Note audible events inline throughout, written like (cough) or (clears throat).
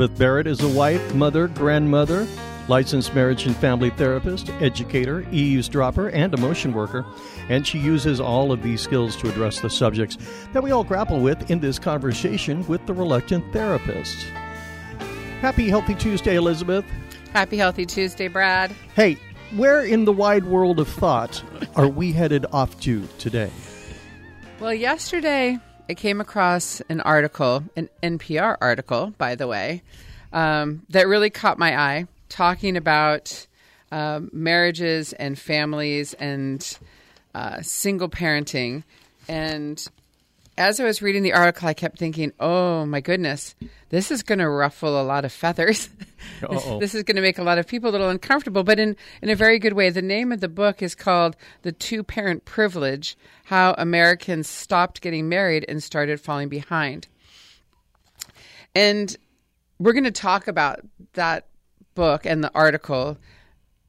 Elizabeth Barrett is a wife, mother, grandmother, licensed marriage and family therapist, educator, eavesdropper, and emotion worker. And she uses all of these skills to address the subjects that we all grapple with in this conversation with the reluctant therapist. Happy Healthy Tuesday, Elizabeth. Happy Healthy Tuesday, Brad. Hey, where in the wide world of thought are we headed off to today? Well, yesterday I came across an article, an NPR article, by the way, um, that really caught my eye, talking about um, marriages and families and uh, single parenting. And as I was reading the article, I kept thinking, oh my goodness, this is going to ruffle a lot of feathers. (laughs) this, this, is going to make a lot of people a little uncomfortable, but in, in a very good way. The name of the book is called The Two Parent Privilege How Americans Stopped Getting Married and Started Falling Behind. And we're going to talk about that book and the article,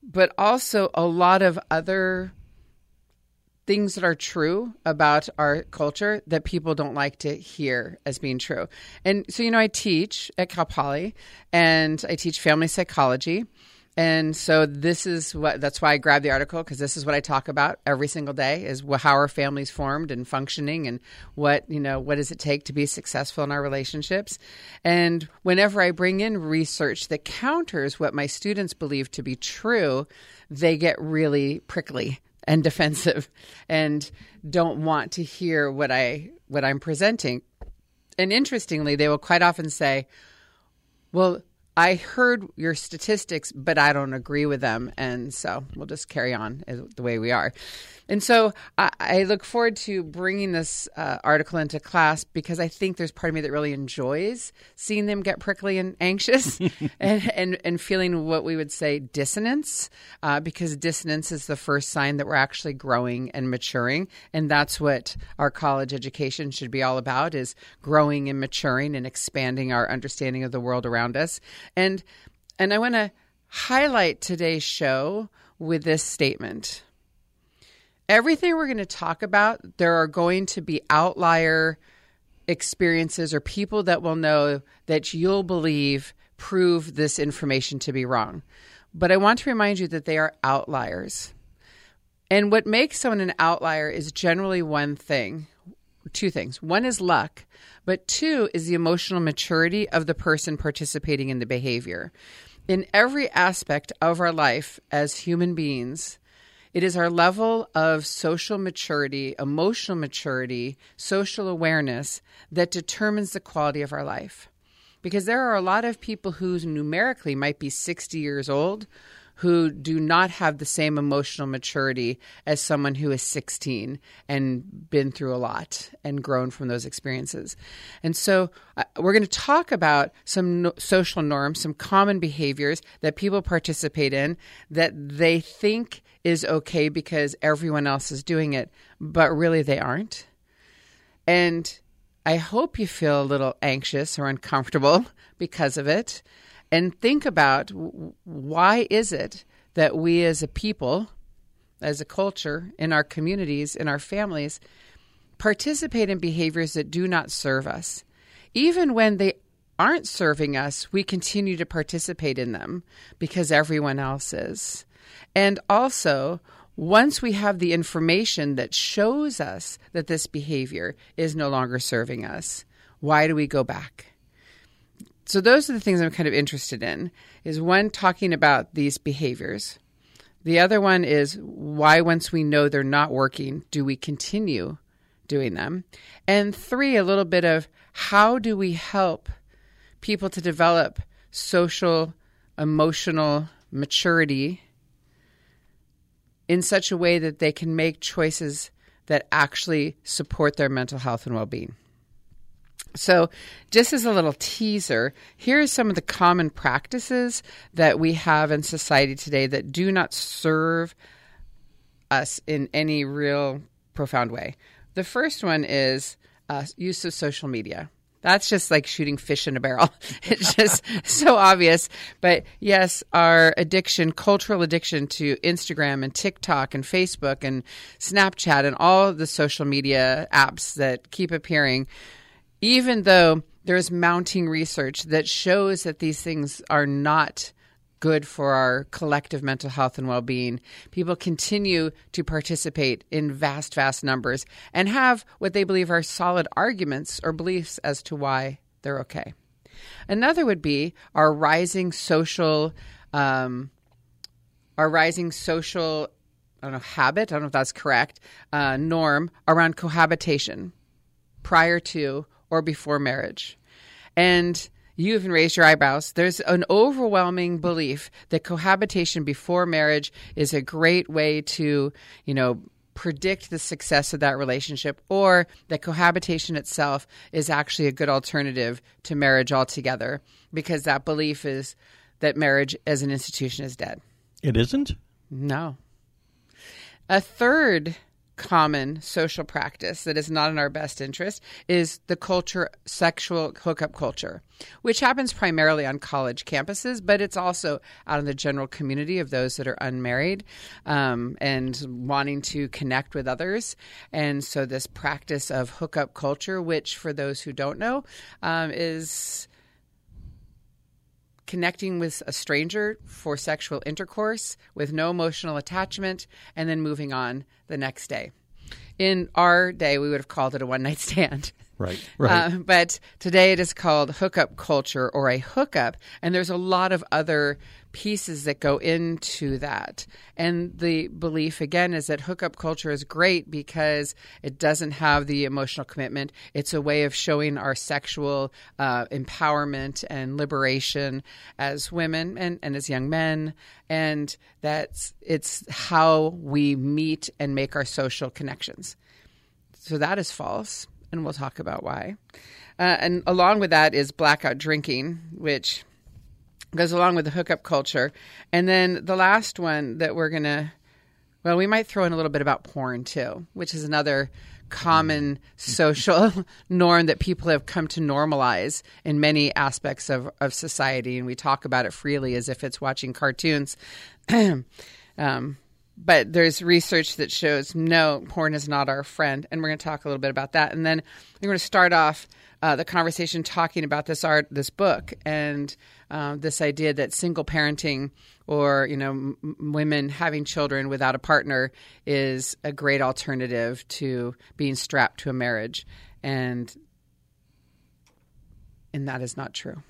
but also a lot of other things that are true about our culture that people don't like to hear as being true. And so, you know, I teach at Cal Poly and I teach family psychology. And so this is what that's why I grabbed the article because this is what I talk about every single day is how our families formed and functioning and what, you know, what does it take to be successful in our relationships? And whenever I bring in research that counters what my students believe to be true, they get really prickly and defensive and don't want to hear what I what I'm presenting. And interestingly, they will quite often say, "Well, I heard your statistics, but I don't agree with them, and so we'll just carry on the way we are." And so I, I look forward to bringing this uh, article into class because I think there's part of me that really enjoys seeing them get prickly and anxious (laughs) and, and, and, feeling what we would say dissonance, uh, because dissonance is the first sign that we're actually growing and maturing. And that's what our college education should be all about is growing and maturing and expanding our understanding of the world around us. And, and I want to highlight today's show with this statement everything we're going to talk about, there are going to be outlier experiences or people that will know that you'll believe prove this information to be wrong. But I want to remind you that they are outliers. And what makes someone an outlier is generally one thing two things. One is luck, but two is the emotional maturity of the person participating in the behavior. In every aspect of our life as human beings, it is our level of social maturity, emotional maturity, social awareness that determines the quality of our life. Because there are a lot of people who numerically might be 60 years old who do not have the same emotional maturity as someone who is 16 and been through a lot and grown from those experiences. And so uh, we're going to talk about some social norms, some common behaviors that people participate in that they think is okay because everyone else is doing it, but really they aren't. And I hope you feel a little anxious or uncomfortable (laughs) because of it. And think about why is it that we as a people, as a culture, in our communities, in our families, participate in behaviors that do not serve us. Even when they aren't serving us, we continue to participate in them because everyone else is. And also, once we have the information that shows us that this behavior is no longer serving us, why do we go back? So those are the things I'm kind of interested in. Is one talking about these behaviors. The other one is why once we know they're not working, do we continue doing them? And three, a little bit of how do we help people to develop social, emotional maturity in such a way that they can make choices that actually support their mental health and well being. So, just as a little teaser, here are some of the common practices that we have in society today that do not serve us in any real profound way. The first one is uh, use of social media. That's just like shooting fish in a barrel. (laughs) It's just so obvious. But yes, our addiction, cultural addiction to Instagram and TikTok and Facebook and Snapchat and all the social media apps that keep appearing, even though there's mounting research that shows that these things are not good for our collective mental health and well being. People continue to participate in vast, vast numbers and have what they believe are solid arguments or beliefs as to why they're okay. Another would be our rising social, um, our rising social, I don't know, habit, I don't know if that's correct, uh, norm around cohabitation prior to or before marriage. And you even raised your eyebrows. There's an overwhelming belief that cohabitation before marriage is a great way to, you know, predict the success of that relationship or that cohabitation itself is actually a good alternative to marriage altogether because that belief is that marriage as an institution is dead. It isn't? No. A third common social practice that is not in our best interest is the culture sexual hookup culture which happens primarily on college campuses but it's also out in the general community of those that are unmarried um, and wanting to connect with others. And so this practice of hookup culture which for those who don't know um, is connecting with a stranger for sexual intercourse with no emotional attachment, and then moving on the next day. In our day, we would have called it a one night stand. (laughs) Right, right. Uh, but today it is called hookup culture or a hookup, and there's a lot of other pieces that go into that. And the belief, again, is that hookup culture is great because it doesn't have the emotional commitment. It's a way of showing our sexual uh, empowerment and liberation as women and, and as young men. And that's it's how we meet and make our social connections. So that is false and we'll talk about why. Uh, and along with that is blackout drinking, which goes along with the hookup culture. And then the last one that we're going to, well, we might throw in a little bit about porn too, which is another common social (laughs) norm that people have come to normalize in many aspects of, of society. And we talk about it freely as if it's watching cartoons. (clears throat) um, but there's research that shows no, porn is not our friend, and we're going to talk a little bit about that. And then we're going to start off uh, the conversation talking about this art, this book, and uh, this idea that single parenting or you know m- women having children without a partner is a great alternative to being strapped to a marriage, and and that is not true.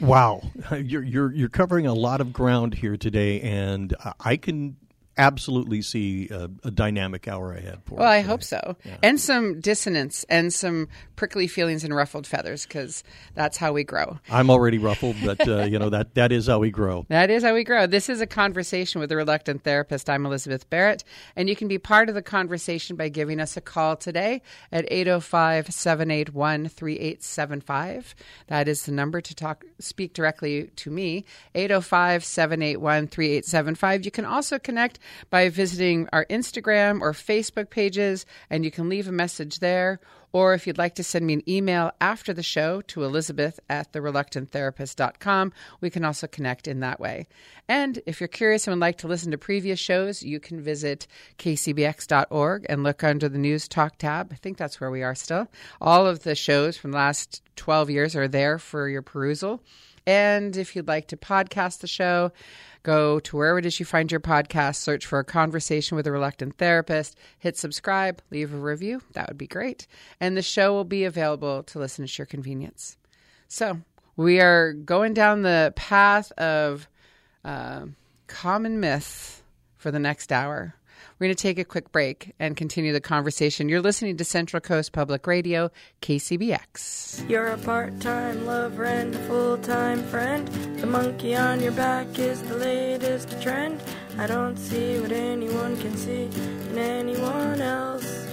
Wow, (laughs) you're you're you're covering a lot of ground here today, and I can absolutely see a, a, dynamic hour ahead for well, us. I hope so. Yeah. And some dissonance and some prickly feelings and ruffled feathers because that's how we grow. I'm already ruffled, but uh, you know that that is how we grow. (laughs) That is how we grow. This is a conversation with a reluctant therapist. I'm Elizabeth Barrett, and you can be part of the conversation by giving us a call today at 805-781-3875. That is the number to talk speak directly to me. 805-781-3875. You can also connect by visiting our Instagram or Facebook pages, and you can leave a message there. Or if you'd like to send me an email after the show to Elizabeth at thereluctanttherapist.com, we can also connect in that way. And if you're curious and would like to listen to previous shows, you can visit kcbx.org and look under the News Talk tab. I think that's where we are still. All of the shows from the last 12 years are there for your perusal. And if you'd like to podcast the show, Go to wherever it is you find your podcast, search for a conversation with a reluctant therapist, hit subscribe, leave a review. That would be great. And the show will be available to listen at your convenience. So we are going down the path of uh, common myths for the next hour. We're going to take a quick break and continue the conversation. You're listening to Central Coast Public Radio, KCBX. You're a part time lover and a full time friend. The monkey on your back is the latest trend. I don't see what anyone can see in anyone else.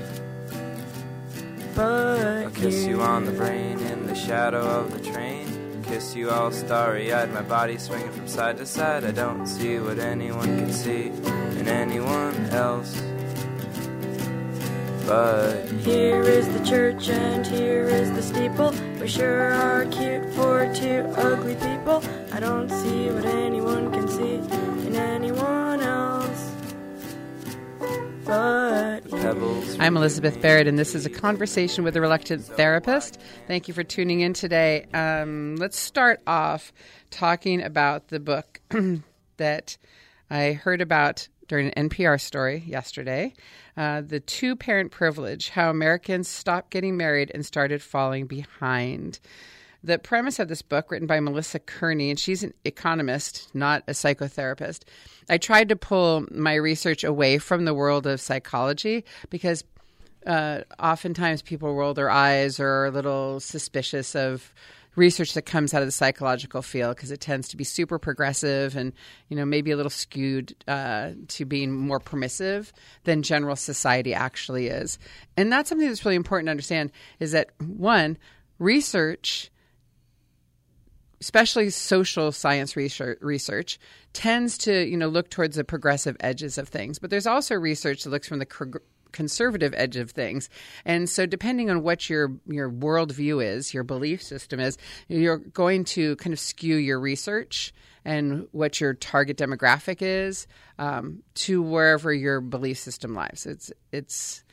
But I'll kiss you on the brain in the shadow of the train kiss you all starry eyed, my body swinging from side to side. I don't see what anyone can see in anyone else. But here is the church and here is the steeple. We sure are cute for two ugly people. I don't see what anyone can see in anyone else. I'm Elizabeth Barrett, and this is a conversation with a reluctant therapist. Thank you for tuning in today. Um, let's start off talking about the book (clears throat) that I heard about during an NPR story yesterday uh, The Two Parent Privilege How Americans Stopped Getting Married and Started Falling Behind. The premise of this book, written by Melissa Kearney, and she's an economist, not a psychotherapist. I tried to pull my research away from the world of psychology because uh, oftentimes people roll their eyes or are a little suspicious of research that comes out of the psychological field because it tends to be super progressive and you know maybe a little skewed uh, to being more permissive than general society actually is and that's something that's really important to understand is that one research especially social science research, research tends to you know look towards the progressive edges of things. But there's also research that looks from the conservative edge of things. And so depending on what your your worldview is your belief system is you're going to kind of skew your research and what your target demographic is um, to wherever your belief system lies. It's it's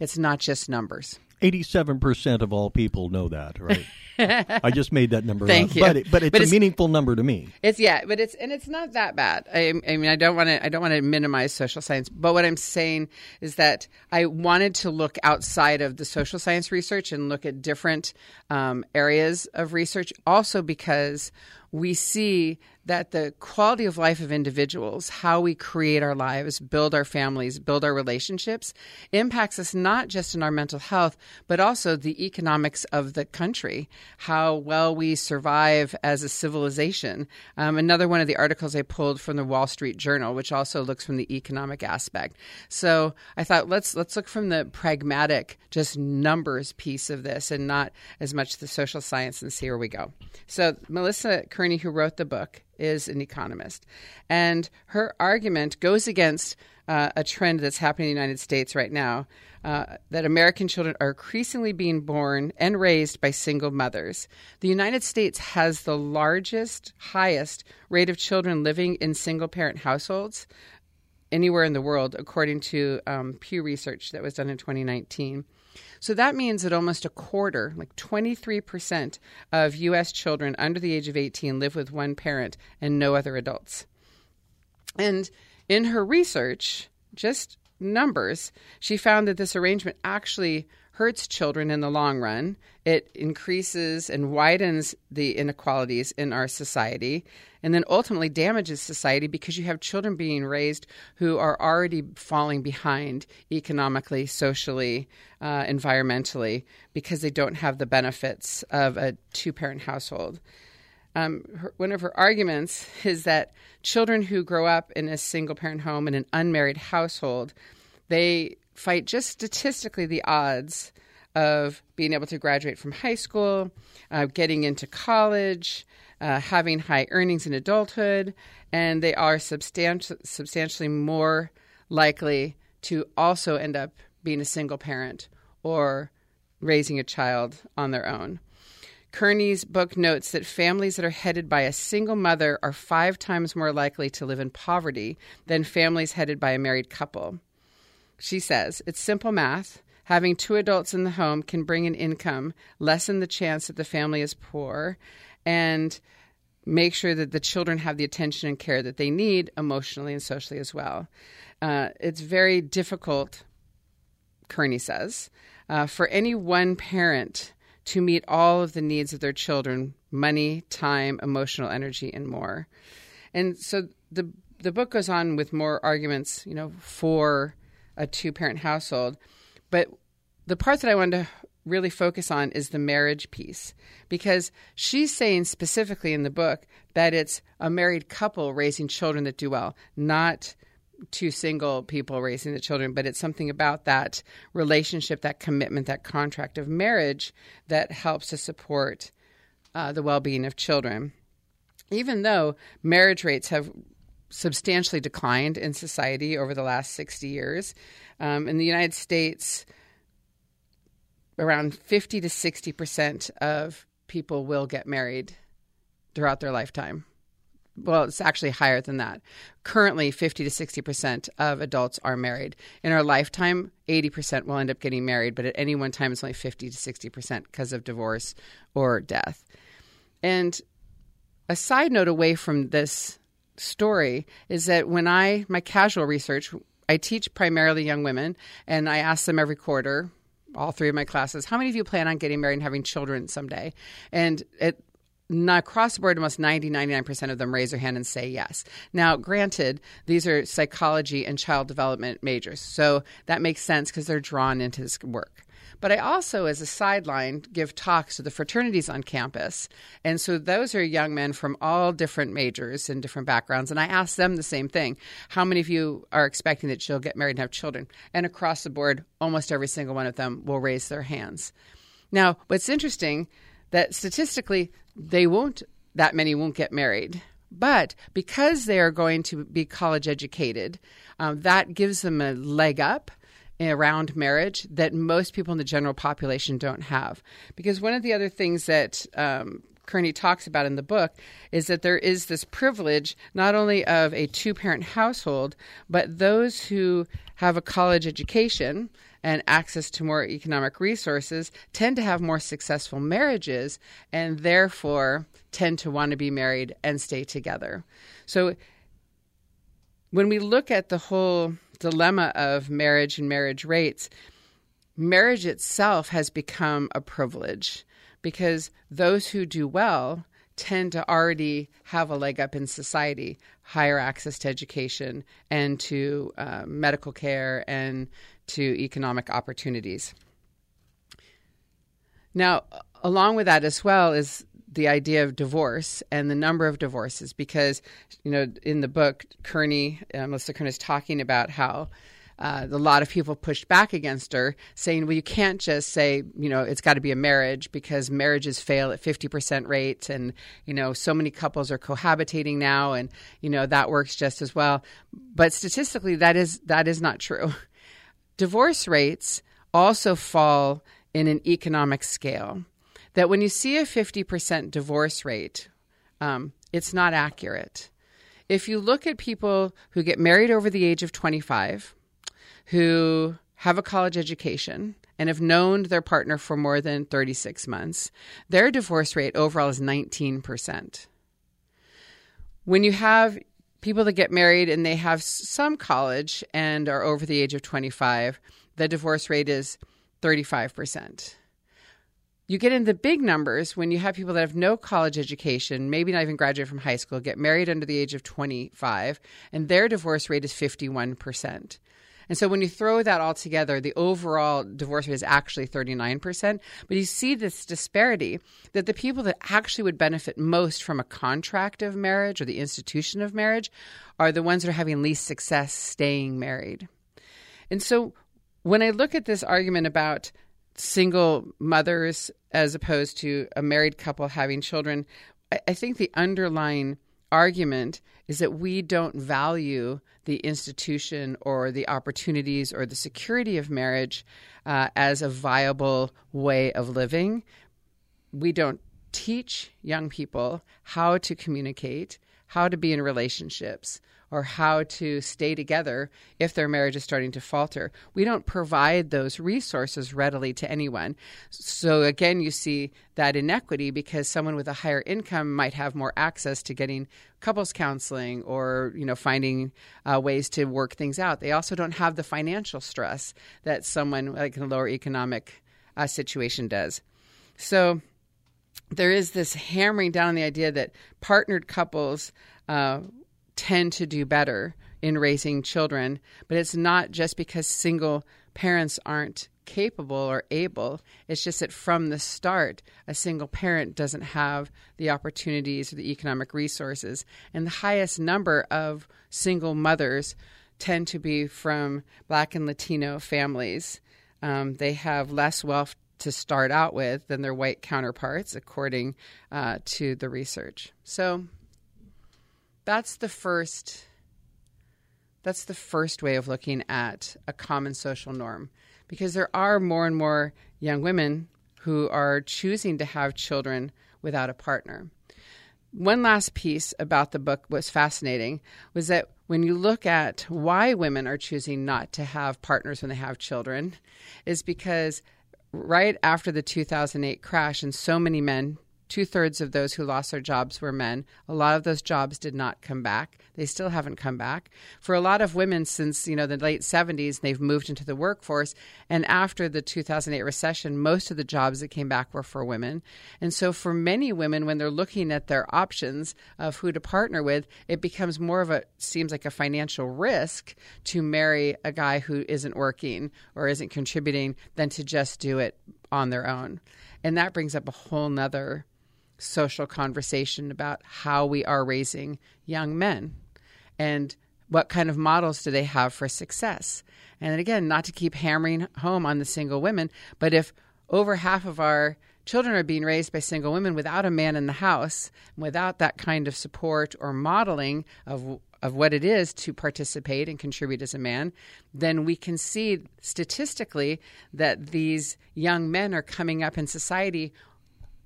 it's not just numbers 87% of all people know that, right? I just made that number (laughs) Thank up. you. But, it, but it's But a it's- meaningful number to me. It's yeah, but it's and it's not that bad. I, I mean, I don't want to I don't want to minimize social science, but what I'm saying is that I wanted to look outside of the social science research and look at different um, areas of research. Also, because we see that the quality of life of individuals, how we create our lives, build our families, build our relationships, impacts us not just in our mental health, but also the economics of the country, how well we survive as a civilization. Um, another one of the articles I pulled from the Wall Street Journal, which also looks from the economic aspect. So I thought let's let's look from the pragmatic, just numbers piece of this, and not as much the social science, and see where we go. So Melissa Kearney, who wrote the book, is an economist. And her argument goes against uh, a trend that's happening in the United States right now uh, that American children are increasingly being born and raised by single mothers. The United States has the largest, highest rate of children living in single parent households anywhere in the world, according to um, Pew Research that was done in 2019. So that means that almost a quarter, like 23% of U.S. children under the age of 18 live with one parent and no other adults. And in her research, just numbers, she found that this arrangement actually hurts children in the long run. It increases and widens the inequalities in our society, and then ultimately damages society because you have children being raised who are already falling behind economically, socially, uh, environmentally, because they don't have the benefits of a two parent household. Um, her, one of her arguments is that children who grow up in a single parent home in an unmarried household, they fight just statistically the odds of being able to graduate from high school, uh, getting into college, uh, having high earnings in adulthood, and they are substanti- substantially more likely to also end up being a single parent or raising a child on their own. Kearney's book notes that families that are headed by a single mother are five times more likely to live in poverty than families headed by a married couple. She says it's simple math. Having two adults in the home can bring an income, lessen the chance that the family is poor, and make sure that the children have the attention and care that they need emotionally and socially as well. Uh, it's very difficult, Kearney says, uh, for any one parent to meet all of the needs of their children money, time, emotional energy, and more. And so the the book goes on with more arguments, you know, for a two parent household. But the part that I wanted to really focus on is the marriage piece because she's saying specifically in the book that it's a married couple raising children that do well, not two single people raising the children, but it's something about that relationship, that commitment, that contract of marriage that helps to support uh, the well being of children. Even though marriage rates have substantially declined in society over the last 60 years, um, in the United States, around 50 to 60 percent of people will get married throughout their lifetime well, it's actually higher than that. Currently, 50 to 60% of adults are married. In our lifetime, 80% will end up getting married, but at any one time, it's only 50 to 60% because of divorce or death. And a side note away from this story is that when I, my casual research, I teach primarily young women, and I ask them every quarter, all three of my classes, how many of you plan on getting married and having children someday? And it not across the board, almost 90, 99% of them raise their hand and say yes. Now, granted, these are psychology and child development majors, so that makes sense because they're drawn into this work. But I also, as a sideline, give talks to the fraternities on campus. And so those are young men from all different majors and different backgrounds. And I ask them the same thing How many of you are expecting that you'll get married and have children? And across the board, almost every single one of them will raise their hands. Now, what's interesting that statistically, they won't, that many won't get married. But because they are going to be college educated, um, that gives them a leg up around marriage that most people in the general population don't have. Because one of the other things that um, Kearney talks about in the book is that there is this privilege not only of a two parent household, but those who have a college education and access to more economic resources tend to have more successful marriages and therefore tend to want to be married and stay together. So when we look at the whole dilemma of marriage and marriage rates, marriage itself has become a privilege because those who do well tend to already have a leg up in society, higher access to education and to uh, medical care and to economic opportunities. Now, along with that as well is the idea of divorce and the number of divorces because you know in the book kearney uh, melissa kearney is talking about how uh, a lot of people pushed back against her, saying, "Well, you can't just say, you know, it's got to be a marriage because marriages fail at fifty percent rates, and you know, so many couples are cohabitating now, and you know that works just as well." But statistically, that is that is not true. (laughs) Divorce rates also fall in an economic scale that when you see a 50% divorce rate, um, it's not accurate. If you look at people who get married over the age of 25, who have a college education, and have known their partner for more than 36 months, their divorce rate overall is 19%. When you have people that get married and they have some college and are over the age of 25, the divorce rate is 35%. You get into big numbers when you have people that have no college education, maybe not even graduate from high school, get married under the age of 25, and their divorce rate is 51%. And so when you throw that all together, the overall divorce rate is actually 39%. But you see this disparity that the people that actually would benefit most from a contract of marriage or the institution of marriage are the ones that are having least success staying married. And so when I look at this argument about single mothers as opposed to a married couple having children, I, think the underlying argument is that we don't value the institution or the opportunities or the security of marriage uh, as a viable way of living. We don't teach young people how to communicate, how to be in relationships, or how to stay together if their marriage is starting to falter. We don't provide those resources readily to anyone. So again, you see that inequity because someone with a higher income might have more access to getting couples counseling or you know finding uh, ways to work things out. They also don't have the financial stress that someone like in a lower economic uh, situation does. So there is this hammering down on the idea that partnered couples uh, tend to do better in raising children, but it's not just because single parents aren't capable or able. It's just that from the start, a single parent doesn't have the opportunities or the economic resources. And the highest number of single mothers tend to be from Black and Latino families. Um, they have less wealth to start out with than their white counterparts, according uh, to the research. So that's the first that's the first way of looking at a common social norm because there are more and more young women who are choosing to have children without a partner. one last piece about the book was fascinating was that when you look at why women are choosing not to have partners when they have children, is because right after the 2008 crash, and so many men Two thirds of those who lost their jobs were men. A lot of those jobs did not come back. They still haven't come back. For a lot of women, since you know the late 70s, they've moved into the workforce. And after the 2008 recession, most of the jobs that came back were for women. And so, for many women, when they're looking at their options of who to partner with, it becomes more of a seems like a financial risk to marry a guy who isn't working or isn't contributing than to just do it on their own. And that brings up a whole nother social conversation about how we are raising young men and what kind of models do they have for success. And again, not to keep hammering home on the single women, but if over half of our children are being raised by single women without a man in the house, without that kind of support or modeling of of what it is to participate and contribute as a man, then we can see statistically that these young men are coming up in society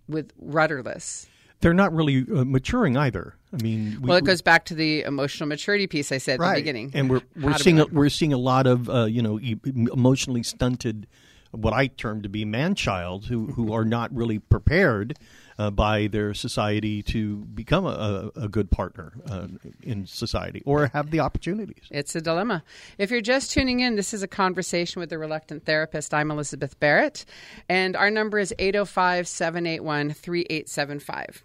with rudderless. They're not really uh, maturing either. I mean, we, well, it goes back to the emotional maturity piece I said right. at the beginning, and we're we're seeing a, we're seeing a lot of uh, you know emotionally stunted, what I term to be man child who who are not really prepared uh, by their society to become a, a good partner uh, in society or have the opportunities. It's a dilemma. If you're just tuning in, this is a conversation with the reluctant therapist. I'm Elizabeth Barrett, and our number is 805 781 3875.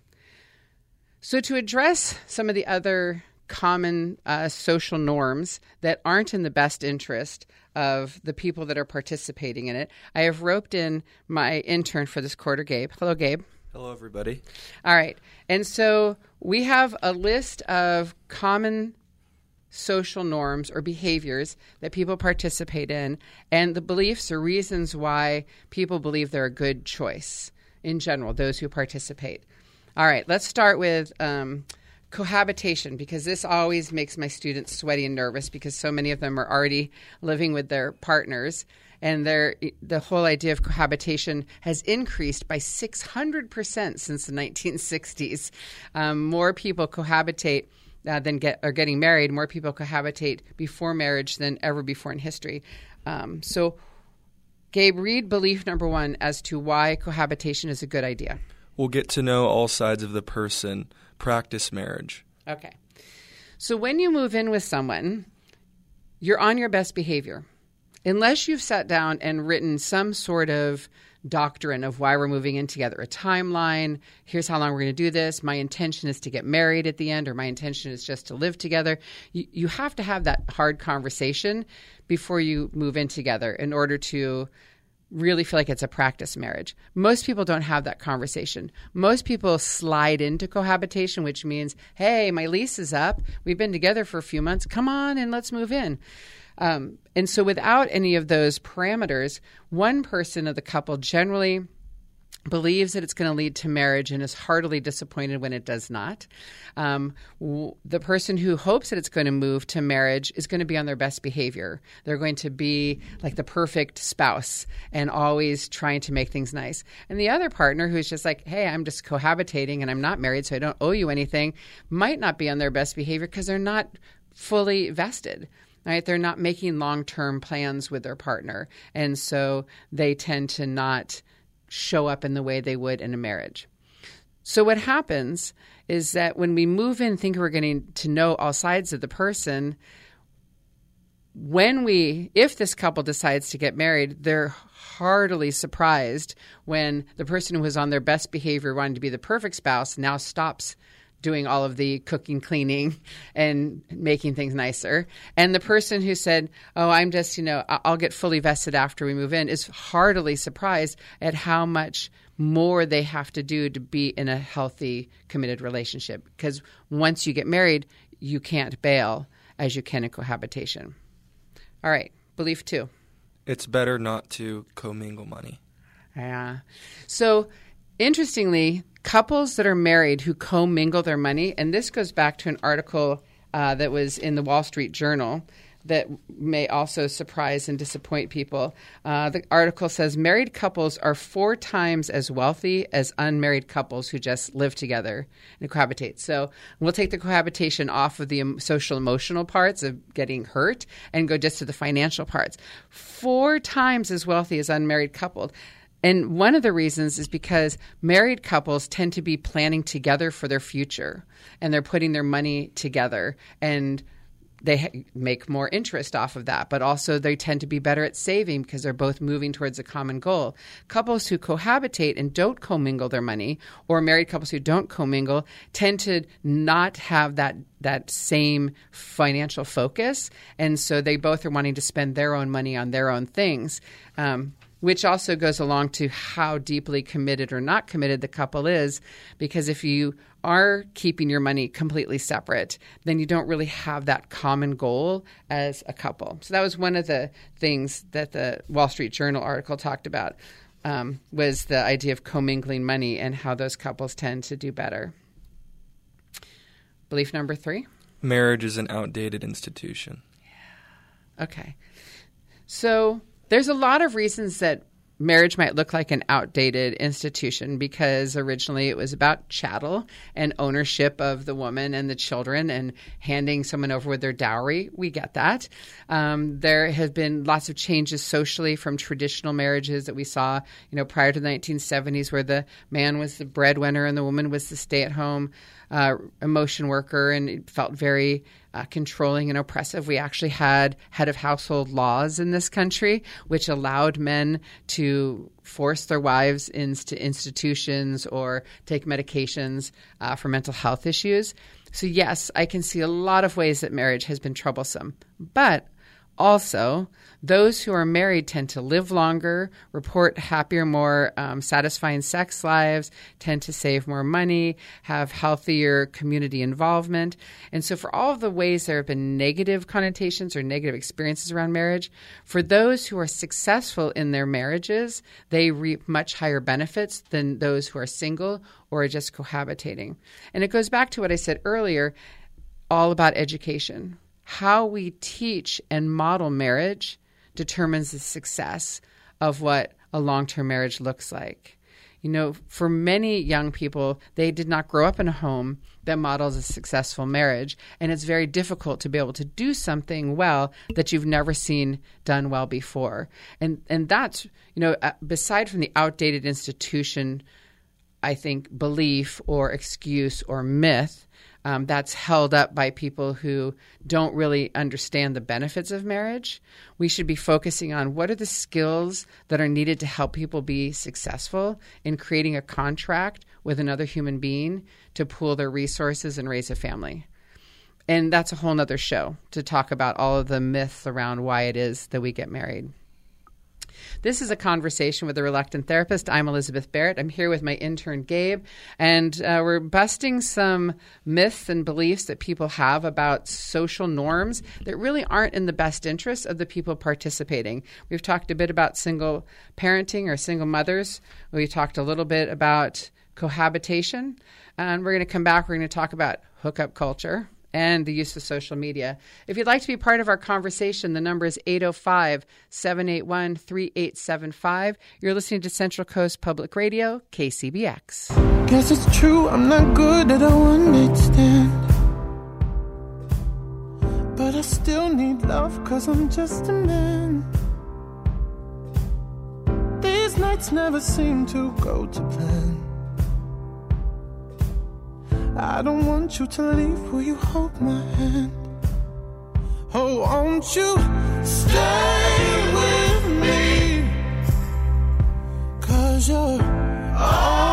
So, to address some of the other common uh, social norms that aren't in the best interest of the people that are participating in it, I have roped in my intern for this quarter, Gabe. Hello, Gabe. Hello, everybody. All right. And so we have a list of common social norms or behaviors that people participate in and the beliefs or reasons why people believe they're a good choice in general, those who participate. All right, let's start with um, cohabitation because this always makes my students sweaty and nervous because so many of them are already living with their partners and the whole idea of cohabitation has increased by 600% since the 1960s. Um, more people cohabitate. Uh, than get are getting married. More people cohabitate before marriage than ever before in history. Um, so, Gabe, read belief number one as to why cohabitation is a good idea. We'll get to know all sides of the person. Practice marriage. Okay. So when you move in with someone, you're on your best behavior unless you've sat down and written some sort of doctrine of why we're moving in together, a timeline, here's how long we're going to do this, my intention is to get married at the end, or my intention is just to live together. You, you have to have that hard conversation before you move in together in order to really feel like it's a practice marriage. Most people don't have that conversation. Most people slide into cohabitation, which means, hey, my lease is up. We've been together for a few months. Come on and let's move in. Um, and so, without any of those parameters, one person of the couple generally believes that it's going to lead to marriage and is heartily disappointed when it does not. Um, w- the person who hopes that it's going to move to marriage is going to be on their best behavior. They're going to be like the perfect spouse and always trying to make things nice. And the other partner who's just like, hey, I'm just cohabitating and I'm not married, so I don't owe you anything, might not be on their best behavior because they're not fully vested right? They're not making long term plans with their partner. And so they tend to not show up in the way they would in a marriage. So what happens is that when we move in, think we're getting to know all sides of the person. When we, if this couple decides to get married, they're heartily surprised when the person who was on their best behavior, wanting to be the perfect spouse, now stops doing all of the cooking, cleaning, and making things nicer. And the person who said, Oh, I'm just, you know, I'll get fully vested after we move in is heartily surprised at how much more they have to do to be in a healthy, committed relationship. Because once you get married, you can't bail as you can in cohabitation. All right, belief two. It's better not to commingle money. Yeah. So, interestingly, couples that are married who commingle their money, and this goes back to an article uh, that was in the Wall Street Journal that may also surprise and disappoint people. Uh, the article says married couples are four times as wealthy as unmarried couples who just live together and cohabitate. So we'll take the cohabitation off of the social emotional parts of getting hurt and go just to the financial parts. Four times as wealthy as unmarried couples. And one of the reasons is because married couples tend to be planning together for their future and they're putting their money together and they ha- make more interest off of that, but also they tend to be better at saving because they're both moving towards a common goal. Couples who cohabitate and don't commingle their money, or married couples who don't commingle, tend to not have that that same financial focus, and so they both are wanting to spend their own money on their own things. Um, which also goes along to how deeply committed or not committed the couple is. Because if you are keeping your money completely separate, then you don't really have that common goal as a couple. So that was one of the things that the Wall Street Journal article talked about. Um, was the idea of commingling money and how those couples tend to do better. Belief number three Marriage is an outdated institution. Okay. So there's a lot of reasons that marriage might look like an outdated institution because originally it was about chattel and ownership of the woman and the children and handing someone over with their dowry. We get that. Um, there have been lots of changes socially from traditional marriages that we saw, you know, prior to the 1970s, where the man was the breadwinner and the woman was the stay-at-home uh, emotion worker, and it felt very uh, controlling and oppressive. We actually had head of household laws in this country, which allowed men to force their wives into institutions or take medications uh, for mental health issues. So, yes, I can see a lot of ways that marriage has been troublesome. But also, those who are married tend to live longer, report happier, more um, satisfying sex lives, tend to save more money, have healthier community involvement. And so, for all of the ways there have been negative connotations or negative experiences around marriage, for those who are successful in their marriages, they reap much higher benefits than those who are single or are just cohabitating. And it goes back to what I said earlier all about education. How we teach and model marriage determines the success of what a long term marriage looks like. You know, for many young people, they did not grow up in a home that models a successful marriage. And it's very difficult to be able to do something well that you've never seen done well before. And, and that's, you know, uh, beside from the outdated institution, I think, belief or excuse or myth, um, that's held up by people who don't really understand the benefits of marriage. We should be focusing on what are the skills that are needed to help people be successful in creating a contract with another human being to pool their resources and raise a family. And that's a whole nother show to talk about all of the myths around why it is that we get married. This is a conversation with a reluctant therapist. I'm Elizabeth Barrett. I'm here with my intern, Gabe, and uh, we're busting some myths and beliefs that people have about social norms that really aren't in the best interest of the people participating. We've talked a bit about single parenting or single mothers. We talked a little bit about cohabitation. And we're going to come back. We're going to talk about hookup culture and the use of social media. If you'd like to be part of our conversation, the number is 805 781 3875. You're listening to Central Coast Public Radio, KCBX. Guess it's true, I'm not good at a one night stand. But I still need love, cause I'm just a man. These nights never seem to go to plan. I don't want you to leave. Will you hold my hand? Oh, won't you stay with me? Cause you're all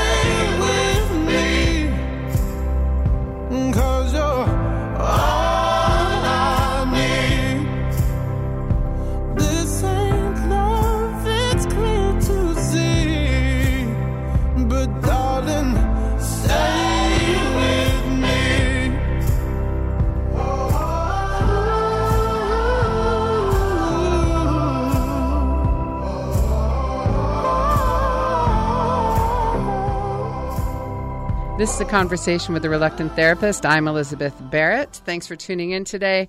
This is a conversation with the reluctant therapist. I'm Elizabeth Barrett. Thanks for tuning in today.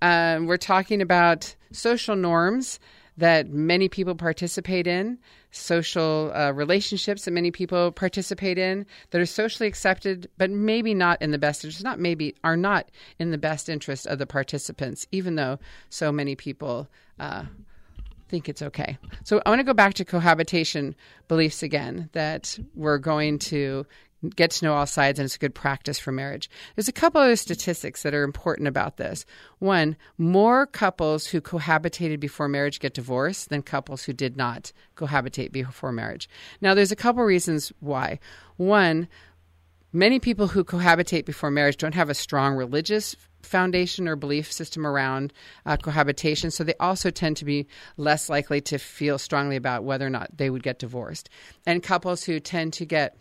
Um, we're talking about social norms that many people participate in, social uh, relationships that many people participate in that are socially accepted, but maybe not in the best interest, not maybe, are not in the best interest of the participants, even though so many people. Uh, think it's okay. So I want to go back to cohabitation beliefs again that we're going to get to know all sides and it's a good practice for marriage. There's a couple other statistics that are important about this. One, more couples who cohabitated before marriage get divorced than couples who did not cohabitate before marriage. Now there's a couple reasons why. One, many people who cohabitate before marriage don't have a strong religious foundation or belief system around uh, cohabitation, so they also tend to be less likely to feel strongly about whether or not they would get divorced. And couples who tend to get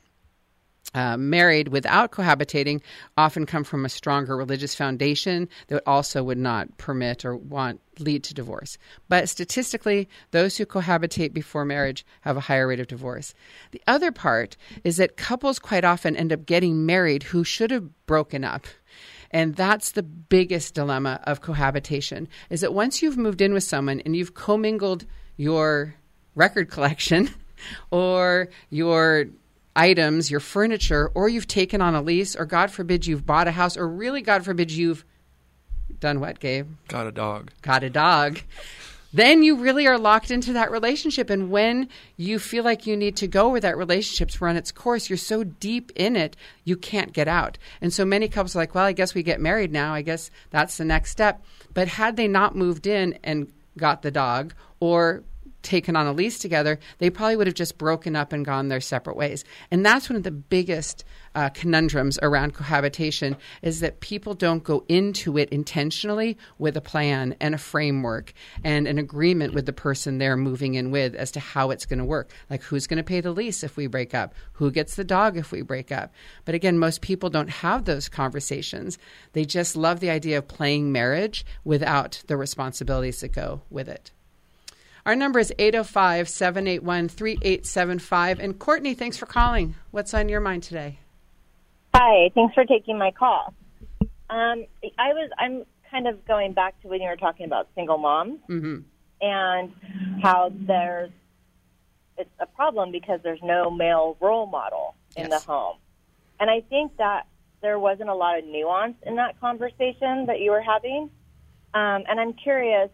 uh, married without cohabitating often come from a stronger religious foundation that also would not permit or want lead to divorce. But statistically, those who cohabitate before marriage have a higher rate of divorce. The other part is that couples quite often end up getting married who should have broken up. And that's the biggest dilemma of cohabitation is that once you've moved in with someone and you've commingled your record collection (laughs) or your items, your furniture, or you've taken on a lease, or God forbid you've bought a house, or really, God forbid you've done what, Gabe? Got a dog. Got a dog. Then you really are locked into that relationship. And when you feel like you need to go where that relationship's run its course, you're so deep in it, you can't get out. And so many couples are like, well, I guess we get married now. I guess that's the next step. But had they not moved in and got the dog or taken on a lease together, they probably would have just broken up and gone their separate ways. And that's one of the biggest uh, conundrums around cohabitation is that people don't go into it intentionally with a plan and a framework and an agreement with the person they're moving in with as to how it's going to work. Like who's going to pay the lease if we break up? Who gets the dog if we break up? But again, most people don't have those conversations. They just love the idea of playing marriage without the responsibilities that go with it. Our number is 805 781 3875. And Courtney, thanks for calling. What's on your mind today? Hi, thanks for taking my call. Um, I was I'm kind of going back to when you were talking about single moms Mm-hmm. and how there's it's a problem because there's no male role model in Yes. the home. And I think that there wasn't a lot of nuance in that conversation that you were having. Um, and I'm curious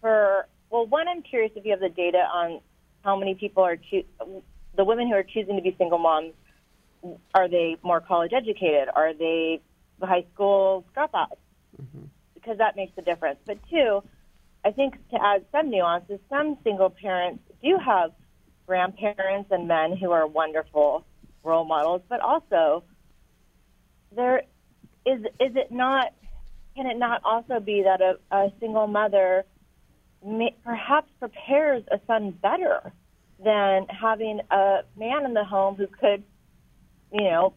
for well, one, I'm curious if you have the data on how many people are choo- the women who are choosing to be single moms. Are they more college educated? Are they high school dropouts? Mm-hmm. Because that makes a difference. But two, I think to add some nuances, some single parents do have grandparents and men who are wonderful role models, but also there is is it not can it not also be that a, a single mother may, perhaps prepares a son better than having a man in the home who could, you know,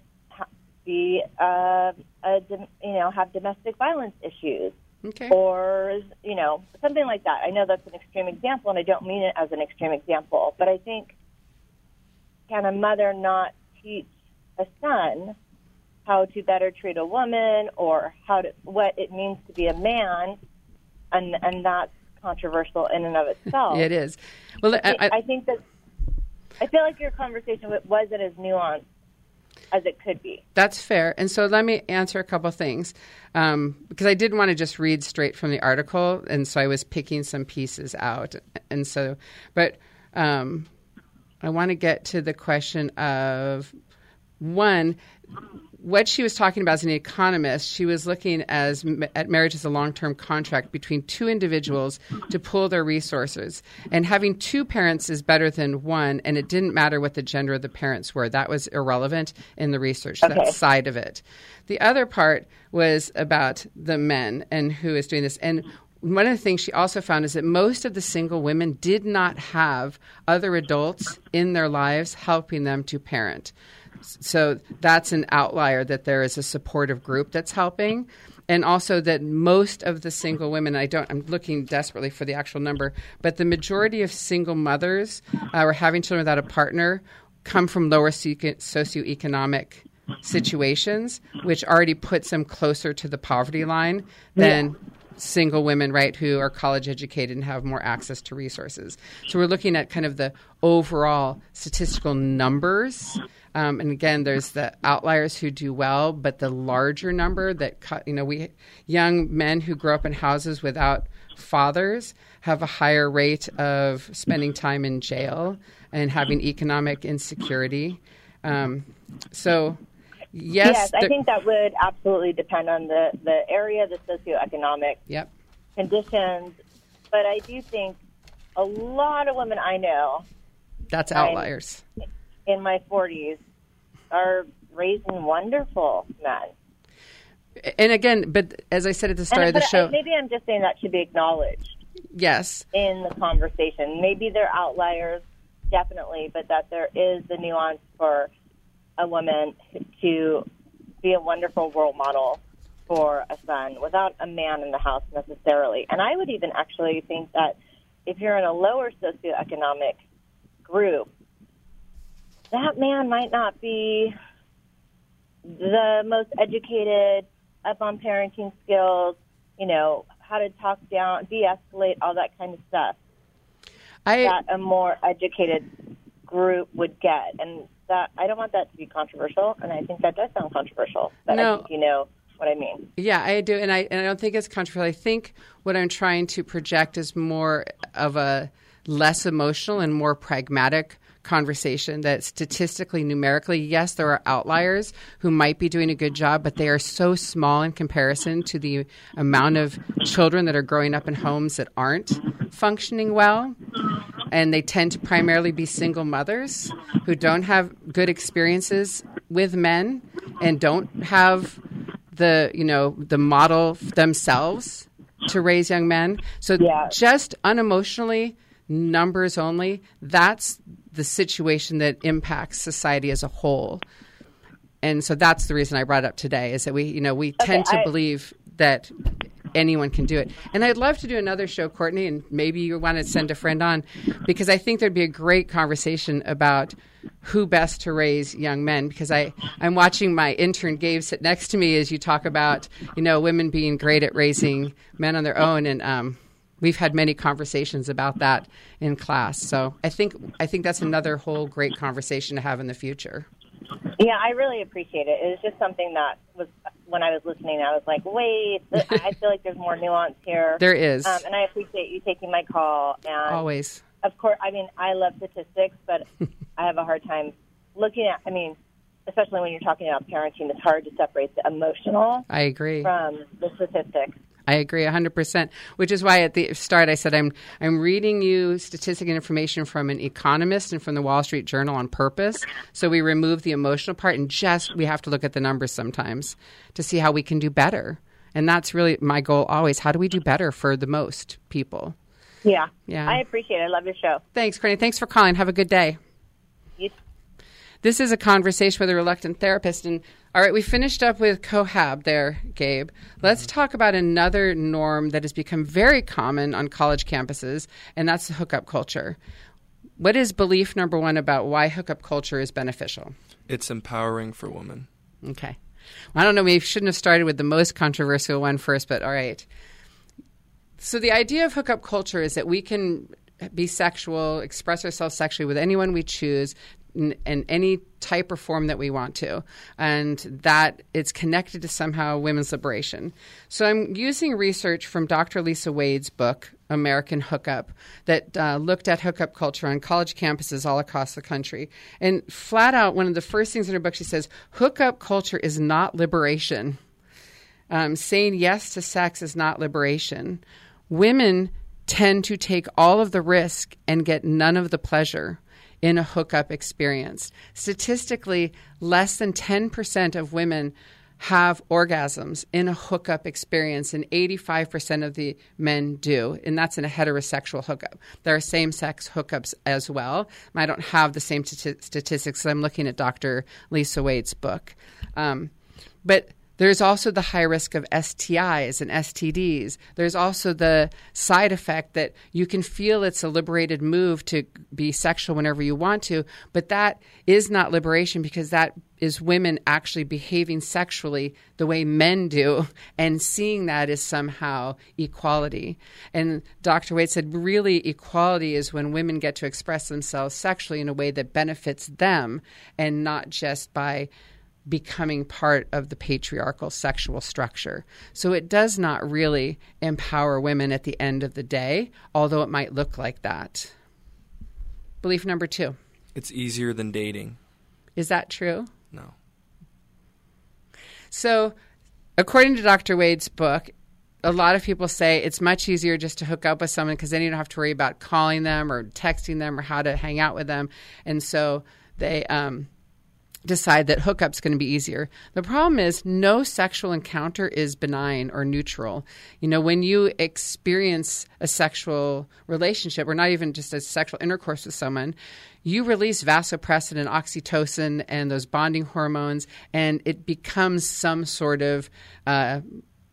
be uh, a you know have domestic violence issues Okay. or you know something like that. I know that's an extreme example, and I don't mean it as an extreme example, but I think can a mother not teach a son how to better treat a woman or how to what it means to be a man, and and that's controversial in and of itself. (laughs) It is. Well, I, I, I, think that I feel like your conversation wasn't as nuanced as it could be. That's fair. And so let me answer a couple things um, because I didn't want to just read straight from the article, and so I was picking some pieces out. And so, but um, I want to get to the question of one. What she was talking about as an economist, she was looking as at marriage as a long-term contract between two individuals to pool their resources. And having two parents is better than one, and it didn't matter what the gender of the parents were. That was irrelevant in the research, Okay. that side of it. The other part was about the men and who is doing this. And one of the things she also found is that most of the single women did not have other adults in their lives helping them to parent. So that's an outlier that there is a supportive group that's helping. And also that most of the single women, I don't, I'm looking desperately for the actual number, but the majority of single mothers uh, or having children without a partner come from lower socio- socioeconomic situations, which already puts them closer to the poverty line than single women, right, who are college educated and have more access to resources. So we're looking at kind of the overall statistical numbers. Um, and again, there's the outliers who do well, but the larger number that, cut, you know, we young men who grow up in houses without fathers have a higher rate of spending time in jail and having economic insecurity. Um, so, yes, yes, I think that would absolutely depend on the, the area, the socioeconomic Yep. conditions. But I do think a lot of women I know That's outliers. In my 40s are raising wonderful men. And again, but as I said at the start And, of the show, maybe I'm just saying that should be acknowledged yes, in the conversation. Maybe they're outliers, definitely, but that there is the nuance for a woman to be a wonderful role model for a son without a man in the house necessarily. And I would even actually think that if you're in a lower socioeconomic group, that man might not be the most educated, up on parenting skills, you know, how to talk down, de escalate, all that kind of stuff I that a more educated group would get. And that I don't want that to be controversial, and I think that does sound controversial. But No. I think you know what I mean. Yeah, I do, and I and I don't think it's controversial. I think what I'm trying to project is more of a less emotional and more pragmatic conversation that statistically numerically yes there are outliers who might be doing a good job but they are so small in comparison to the amount of children that are growing up in homes that aren't functioning well and they tend to primarily be single mothers who don't have good experiences with men and don't have the you know the model themselves to raise young men so Yeah. just unemotionally numbers only that's the situation that impacts society as a whole. And so that's the reason i brought it up today is that we you know we tend to I- believe that anyone can do it. And i'd love to do another show courtney and maybe you want to send a friend on because i think there'd be a great conversation about who best to raise young men because i i'm watching my intern gabe sit next to me as you talk about you know women being great at raising men on their own and um we've had many conversations about that in class so i think i think that's another whole great conversation to have in the future Yeah, I really appreciate it. It was just something that was when I was listening. I was like, wait, I feel like there's more nuance here. (laughs) there is Um, and I appreciate you taking my call. And always of course, I mean, I love statistics, but (laughs) I have a hard time looking at. I mean, especially when you're talking about parenting, it's hard to separate the emotional i agree from the statistics. I agree 100%, which is why at the start I said I'm I'm reading you statistic and information from an economist and from the Wall Street Journal on purpose. So we remove the emotional part and just we have to look at the numbers sometimes to see how we can do better. And that's really my goal always. How do we do better for the most people? Yeah, Yeah. I appreciate it. I love your show. Thanks, Courtney. Thanks for calling. Have a good day. This is a conversation with a reluctant therapist. And all right, we finished up with cohab there, Gabe. Let's mm-hmm. talk about another norm that has become very common on college campuses, and that's the hookup culture. What is belief number one about why hookup culture is beneficial? It's empowering for women. Okay. I don't know, we shouldn't have started with the most controversial one first, but all right. So the idea of hookup culture is that we can be sexual, express ourselves sexually with anyone we choose, in, in any type or form that we want to, and that it's connected to somehow women's liberation. So I'm using research from Dr. Lisa Wade's book, American Hookup, that uh, looked at hookup culture on college campuses all across the country. And flat out, one of the first things in her book, she says, hookup culture is not liberation. Um, saying yes to sex is not liberation. Women tend to take all of the risk and get none of the pleasure in a hookup experience. Statistically, less than 10% of women have orgasms in a hookup experience, and 85% of the men do. And that's in a heterosexual hookup. There are same sex hookups as well. I don't have the same t- statistics. I'm looking at Dr. Lisa Wade's book. Um, but there's also the high risk of STIs and STDs. There's also the side effect that you can feel it's a liberated move to be sexual whenever you want to, but that is not liberation because that is women actually behaving sexually the way men do and seeing that as somehow equality. And Dr. Wade said really equality is when women get to express themselves sexually in a way that benefits them and not just by becoming part of the patriarchal sexual structure. So it does not really empower women at the end of the day, although it might look like that. Belief number two. It's easier than dating. Is that true? No. So, according to Dr. Wade's book, a lot of people say it's much easier just to hook up with someone because then you don't have to worry about calling them or texting them or how to hang out with them. And so they, um, decide that hookup's going to be easier. The problem is no sexual encounter is benign or neutral. You know, when you experience a sexual relationship or not even just a sexual intercourse with someone, you release vasopressin and oxytocin and those bonding hormones, and it becomes some sort of uh,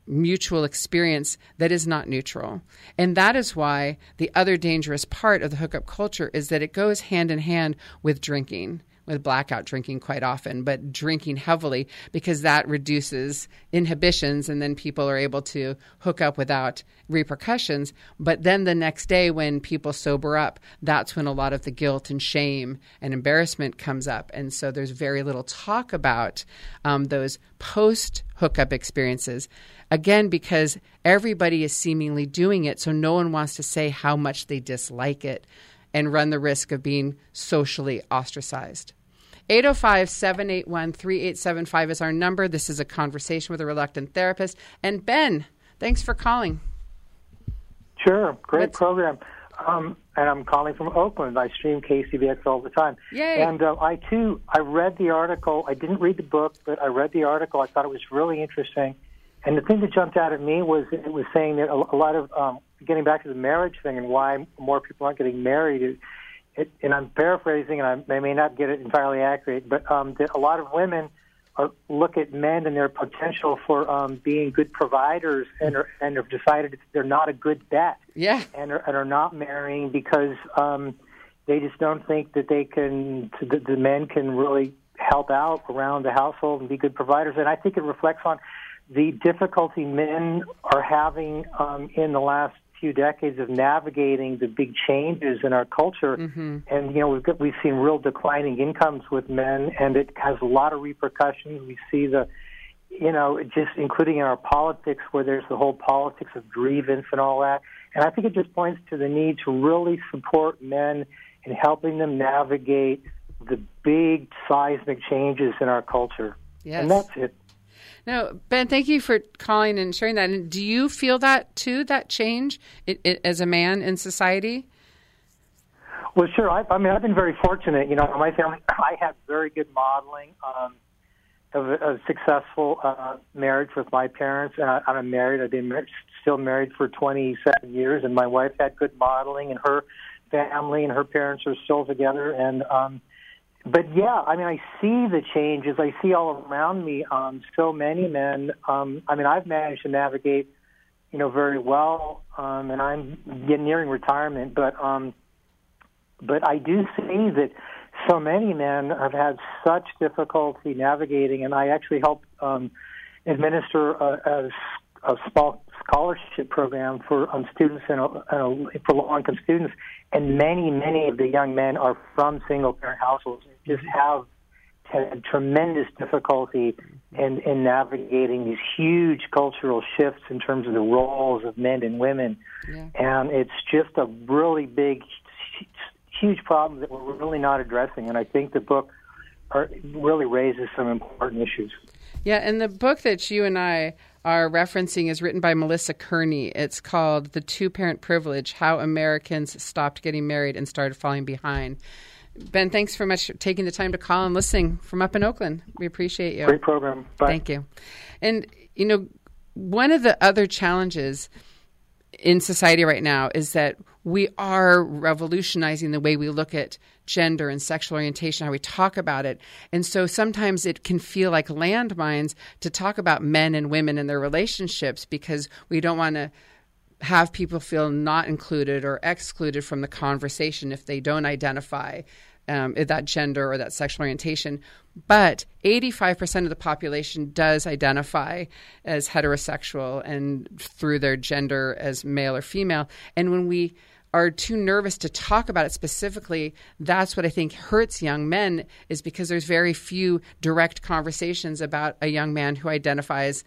mutual experience that is not neutral. And that is why the other dangerous part of the hookup culture is that it goes hand in hand with drinking with blackout drinking quite often, but drinking heavily because that reduces inhibitions and then people are able to hook up without repercussions. But then the next day, when people sober up, that's when a lot of the guilt and shame and embarrassment comes up. And so there's very little talk about um, those post hookup experiences. Again, because everybody is seemingly doing it, so no one wants to say how much they dislike it and run the risk of being socially ostracized. 805 781 3875 is our number. This is a conversation with a reluctant therapist. And Ben, thanks for calling. Sure, great program. Um, and I'm calling from Oakland. I stream KCBX all the time. Yay. And uh, I too, I read the article. I didn't read the book, but I read the article. I thought it was really interesting. And the thing that jumped out at me was it was saying that a, a lot of um, getting back to the marriage thing and why more people aren't getting married. It, it, and I'm paraphrasing, and I, I may not get it entirely accurate, but um, that a lot of women are, look at men and their potential for um, being good providers, and are, and have decided they're not a good bet. Yeah, and are, and are not marrying because um, they just don't think that they can. The, the men can really help out around the household and be good providers, and I think it reflects on the difficulty men are having um, in the last few decades of navigating the big changes in our culture, mm-hmm. and you know we've got, we've seen real declining incomes with men, and it has a lot of repercussions. We see the, you know, just including in our politics, where there's the whole politics of grievance and all that. And I think it just points to the need to really support men in helping them navigate the big seismic changes in our culture. Yes. And that's it. No, Ben, thank you for calling and sharing that. And do you feel that too, that change it, it, as a man in society? Well, sure. I, I mean, I've been very fortunate. You know, my family, (clears throat) I had very good modeling um, of a, a successful uh, marriage with my parents, and I, I'm married. I've been married, still married for 27 years, and my wife had good modeling, and her family and her parents are still together, and um, but yeah, I mean, I see the changes. I see all around me. Um, so many men. Um, I mean, I've managed to navigate, you know, very well, um, and I'm getting nearing retirement. But um, but I do see that so many men have had such difficulty navigating, and I actually help um, administer a, a, a small scholarship program for um, students and uh, for low income students, and many many of the young men are from single parent households. And just mm-hmm. have had tremendous difficulty in, in navigating these huge cultural shifts in terms of the roles of men and women. Yeah. And it's just a really big, huge problem that we're really not addressing. And I think the book are, really raises some important issues. Yeah, and the book that you and I are referencing is written by Melissa Kearney. It's called The Two Parent Privilege How Americans Stopped Getting Married and Started Falling Behind. Ben, thanks very much for taking the time to call and listening from up in Oakland. We appreciate you. Great program. Bye. Thank you. And, you know, one of the other challenges in society right now is that we are revolutionizing the way we look at gender and sexual orientation, how we talk about it. And so sometimes it can feel like landmines to talk about men and women and their relationships because we don't want to have people feel not included or excluded from the conversation if they don't identify um, that gender or that sexual orientation. But 85% of the population does identify as heterosexual and through their gender as male or female. And when we are too nervous to talk about it specifically, that's what I think hurts young men is because there's very few direct conversations about a young man who identifies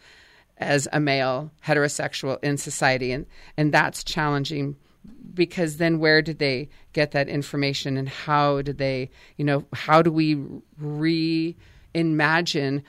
as a male heterosexual in society and and that's challenging because then where did they get that information and how did they you know how do we reimagine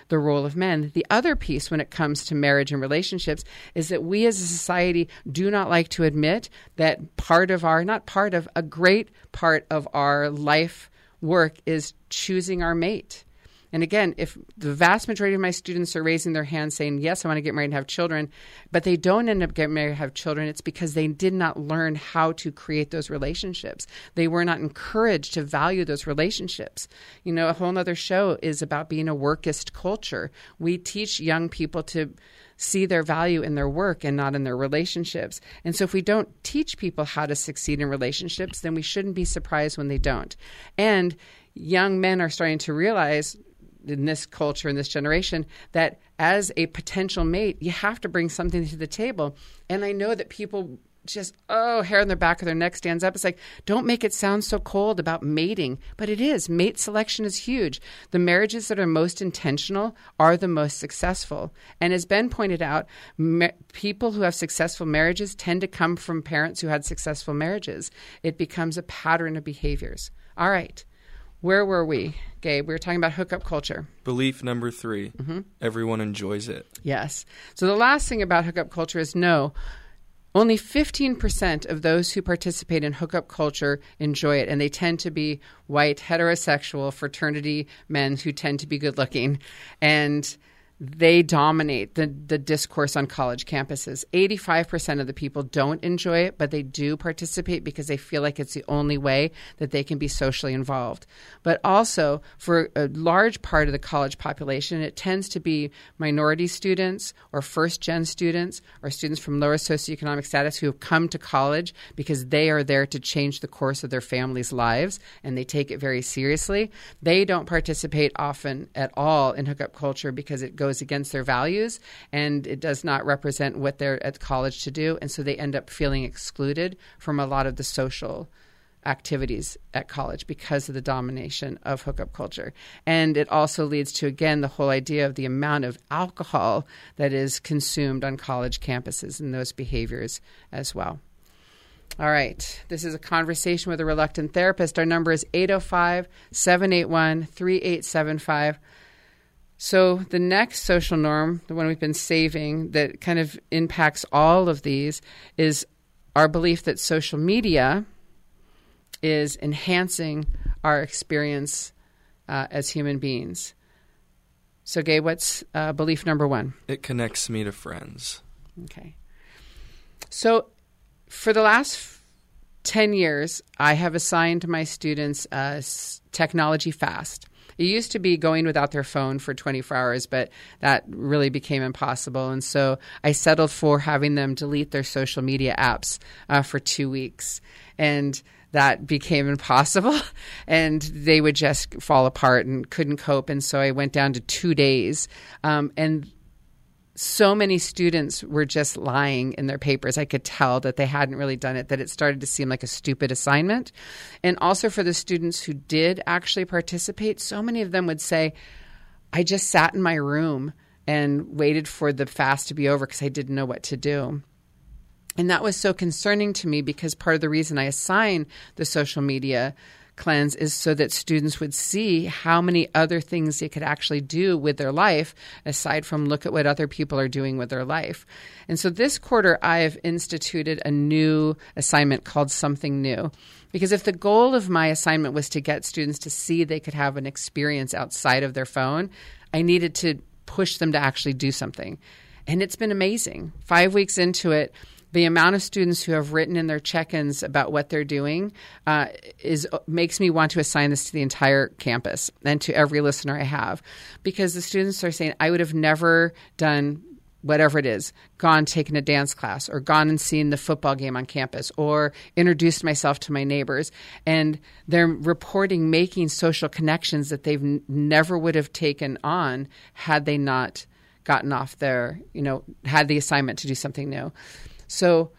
the role of men? The other piece when it comes to marriage and relationships is that we as a society do not like to admit that part of our not part of a great part of our life work is choosing our mate and again, if the vast majority of my students are raising their hand saying, Yes, I want to get married and have children, but they don't end up getting married and have children, it's because they did not learn how to create those relationships. They were not encouraged to value those relationships. You know, a whole other show is about being a workist culture. We teach young people to see their value in their work and not in their relationships. And so if we don't teach people how to succeed in relationships, then we shouldn't be surprised when they don't. And young men are starting to realize in this culture in this generation that as a potential mate you have to bring something to the table. And i know that people just oh hair on the back of their neck stands up. It's like don't make it sound so cold about mating but it is. Mate selection is huge. The marriages that are most intentional are the most successful. And as ben pointed out ma- people who have successful marriages tend to come from parents who had successful marriages. It becomes a pattern of behaviors. All right where were we, Gabe? We were talking about hookup culture. Belief number 3 mm-hmm. everyone enjoys it. Yes. So the last thing about hookup culture is no. Only 15% of those who participate in hookup culture enjoy it, and they tend to be white, heterosexual, fraternity men who tend to be good looking. And they dominate the, the discourse on college campuses. 85% of the people don't enjoy it, but they do participate because they feel like it's the only way that they can be socially involved. But also, for a large part of the college population, it tends to be minority students or first gen students or students from lower socioeconomic status who have come to college because they are there to change the course of their families' lives and they take it very seriously. They don't participate often at all in hookup culture because it goes goes against their values and it does not represent what they're at college to do. And so they end up feeling excluded from a lot of the social activities at college because of the domination of hookup culture. And it also leads to, again, the whole idea of the amount of alcohol that is consumed on college campuses and those behaviors as well. All right. This is a conversation with a reluctant therapist. Our number is 805 781 3875. So, the next social norm, the one we've been saving that kind of impacts all of these, is our belief that social media is enhancing our experience uh, as human beings. So, Gabe, what's uh, belief number one? It connects me to friends. Okay. So, for the last 10 years, I have assigned my students uh, technology fast. It used to be going without their phone for 24 hours, but that really became impossible. And so I settled for having them delete their social media apps uh, for two weeks. And that became (laughs) impossible and they would just fall apart and couldn't cope. And so I went down to two days. Um, and so many students were just lying in their papers. I could tell that they hadn't really done it, that it started to seem like a stupid assignment. And also for the students who did actually participate, so many of them would say, I just sat in my room and waited for the fast to be over because I didn't know what to do. And that was so concerning to me because part of the reason I assign the social media cleanse is so that students would see how many other things they could actually do with their life aside from look at what other people are doing with their life. And so this quarter, I have instituted a new assignment called Something New. Because if the goal of my assignment was to get students to see they could have an experience outside of their phone, I needed to push them to actually do something. And it's been amazing. Five weeks into it, the amount of students who have written in their check-ins about what they're doing uh, is makes me want to assign this to the entire campus and to every listener I have, because the students are saying I would have never done whatever it is, gone taken a dance class or gone and seen the football game on campus or introduced myself to my neighbors and they're reporting making social connections that they've never would have taken on had they not gotten off their, you know, had the assignment to do something new. So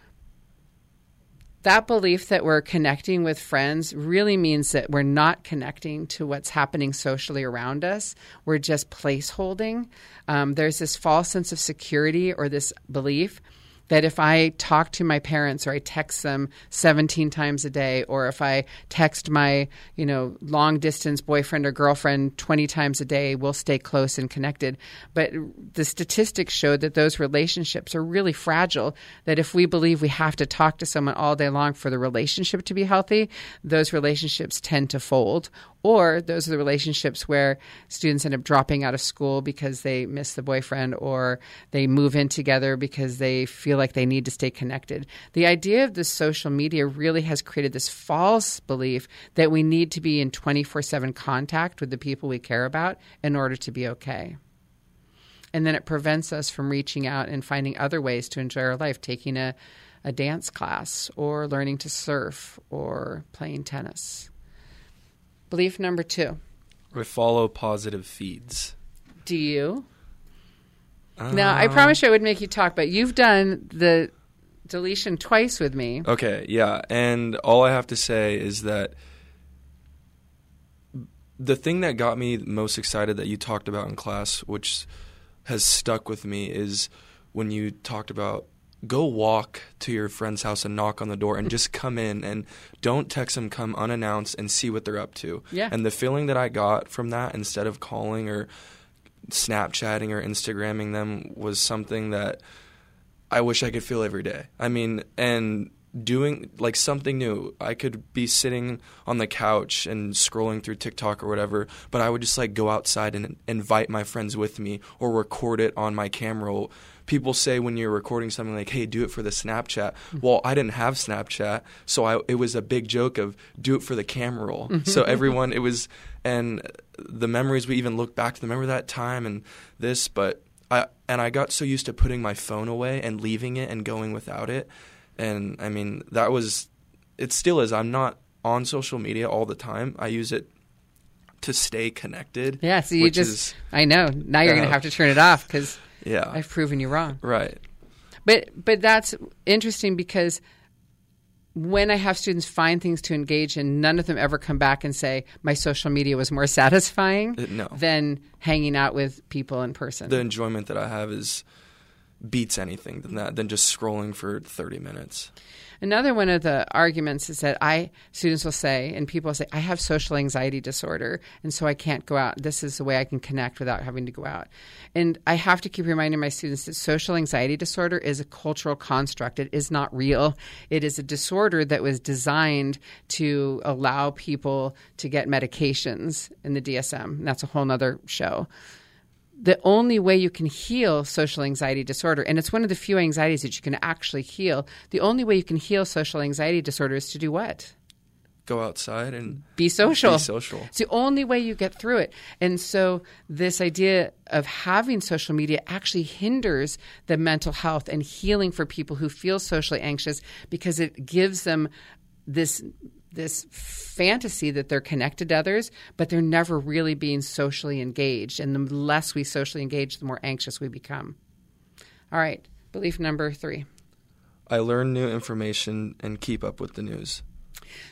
that belief that we're connecting with friends really means that we're not connecting to what's happening socially around us. We're just placeholding. Um, there's this false sense of security or this belief that if I talk to my parents or I text them 17 times a day or if I text my, you know, long distance boyfriend or girlfriend 20 times a day, we'll stay close and connected. But the statistics show that those relationships are really fragile, that if we believe we have to talk to someone all day long for the relationship to be healthy, those relationships tend to fold or those are the relationships where students end up dropping out of school because they miss the boyfriend or they move in together because they feel like they need to stay connected. The idea of the social media really has created this false belief that we need to be in 24 7 contact with the people we care about in order to be okay. And then it prevents us from reaching out and finding other ways to enjoy our life, taking a, a dance class or learning to surf or playing tennis. Belief number two. We follow positive feeds. Do you? now, I um, promise you I would make you talk, but you've done the deletion twice with me. Okay, yeah. And all I have to say is that the thing that got me most excited that you talked about in class, which has stuck with me, is when you talked about go walk to your friend's house and knock on the door and just come in and don't text them come unannounced and see what they're up to. Yeah. and the feeling that i got from that instead of calling or snapchatting or instagramming them was something that i wish i could feel every day. I mean and doing like something new. I could be sitting on the couch and scrolling through tiktok or whatever but i would just like go outside and invite my friends with me or record it on my camera people say when you're recording something like, "Hey, do it for the Snapchat." Well, I didn't have Snapchat, so I, it was a big joke of do it for the camera roll. so everyone, it was, and the memories we even look back to. Remember that time and this, but I and I got so used to putting my phone away and leaving it and going without it, and I mean that was, it still is. I'm not on social media all the time. I use it to stay connected. Yeah, so you just, is- I know. Now you're going uh, to have to turn it off because yeah, I've proven you wrong. right. But but that's interesting because when I have students find things to engage in, none of them ever come back and say my social media was more (laughs) satisfying Uh, no. than hanging out with people in person. the enjoyment that I have is beats anything than that than just scrolling for 30 minutes. Another one of the arguments is that I students will say and people say I have social anxiety disorder and so I can't go out. This is the way I can connect without having to go out. And I have to keep reminding my students that social anxiety disorder is a cultural construct. It is not real. It is a disorder that was designed to allow people to get medications in the DSM. That's a whole nother show the only way you can heal social anxiety disorder, and it's one of the few anxieties that you can actually heal, the only way you can heal social anxiety disorder is to do what? Go outside and Be social. Be social. It's the only way you get through it. And so, this idea of having social media actually hinders the mental health and healing for people who feel socially anxious because it gives them this this fantasy that they're connected to others, but they're never really being socially engaged. And the less we socially engage, the more anxious we become. All right, belief number three. I learn new information and keep up with the news.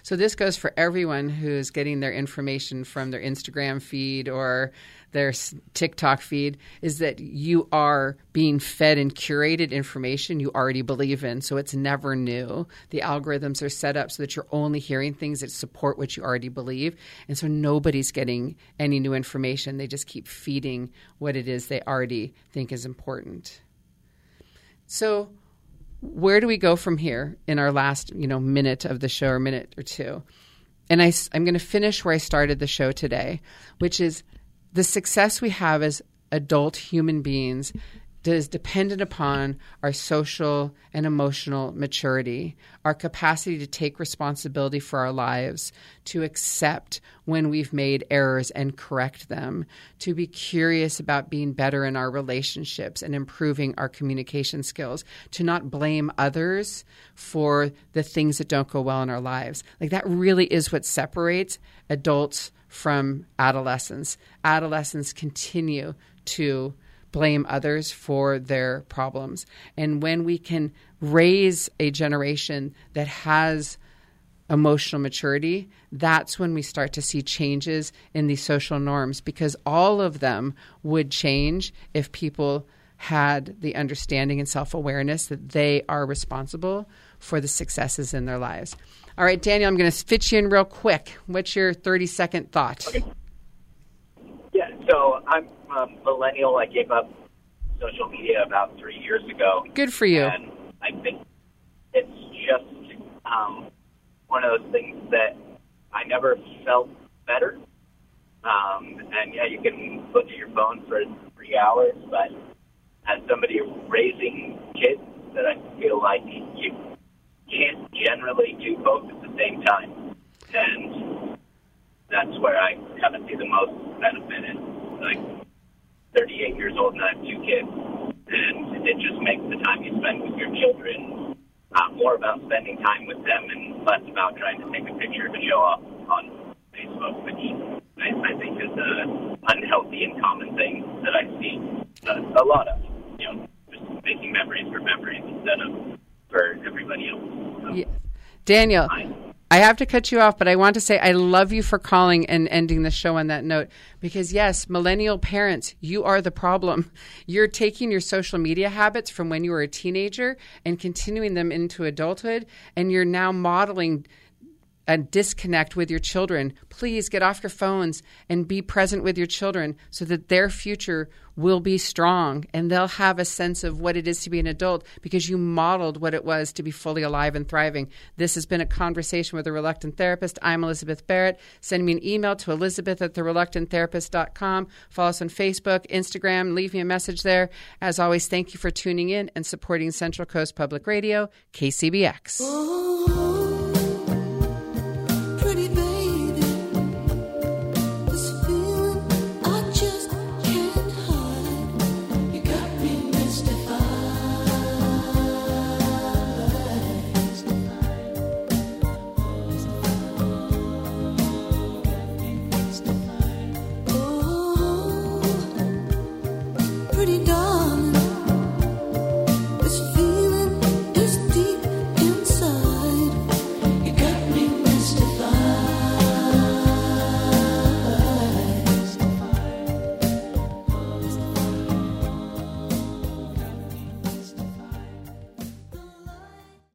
So this goes for everyone who's getting their information from their Instagram feed or their TikTok feed is that you are being fed and curated information you already believe in. So it's never new. The algorithms are set up so that you're only hearing things that support what you already believe. And so nobody's getting any new information. They just keep feeding what it is they already think is important. So where do we go from here in our last you know minute of the show or minute or two and I, i'm going to finish where i started the show today which is the success we have as adult human beings is dependent upon our social and emotional maturity, our capacity to take responsibility for our lives, to accept when we've made errors and correct them, to be curious about being better in our relationships and improving our communication skills, to not blame others for the things that don't go well in our lives. Like that really is what separates adults from adolescence. Adolescents continue to blame others for their problems. And when we can raise a generation that has emotional maturity, that's when we start to see changes in these social norms because all of them would change if people had the understanding and self awareness that they are responsible for the successes in their lives. All right, Daniel, I'm going to fit you in real quick. What's your 30 second thought? Okay. Yeah, so I'm a millennial. I gave up social media about three years ago. Good for you. And I think it's just um, one of those things that I never felt better. Um, and yeah, you can look at your phone for three hours, but as somebody raising kids, that I feel like you can't generally do both at the same time, and that's where I kind of see the most benefit. In like 38 years old and I have two kids, and it just makes the time you spend with your children uh, more about spending time with them and less about trying to take a picture to show off on Facebook, which I, I think is an unhealthy and common thing that I see uh, a lot of. You know, just making memories for memories instead of for everybody else. So, yeah. Daniel. I have to cut you off, but I want to say I love you for calling and ending the show on that note because, yes, millennial parents, you are the problem. (laughs) You're taking your social media habits from when you were a teenager and continuing them into adulthood, and you're now modeling a disconnect with your children. Please get off your phones and be present with your children so that their future will be strong and they'll have a sense of what it is to be an adult because you modeled what it was to be fully alive and thriving. This has been a conversation with a reluctant therapist. I'm Elizabeth Barrett. Send me an email to elizabeth at thereluctanttherapist.com. Follow us on Facebook, Instagram, leave me a message there. As always, thank you for tuning in and supporting Central Coast Public Radio, KCBX. Ooh.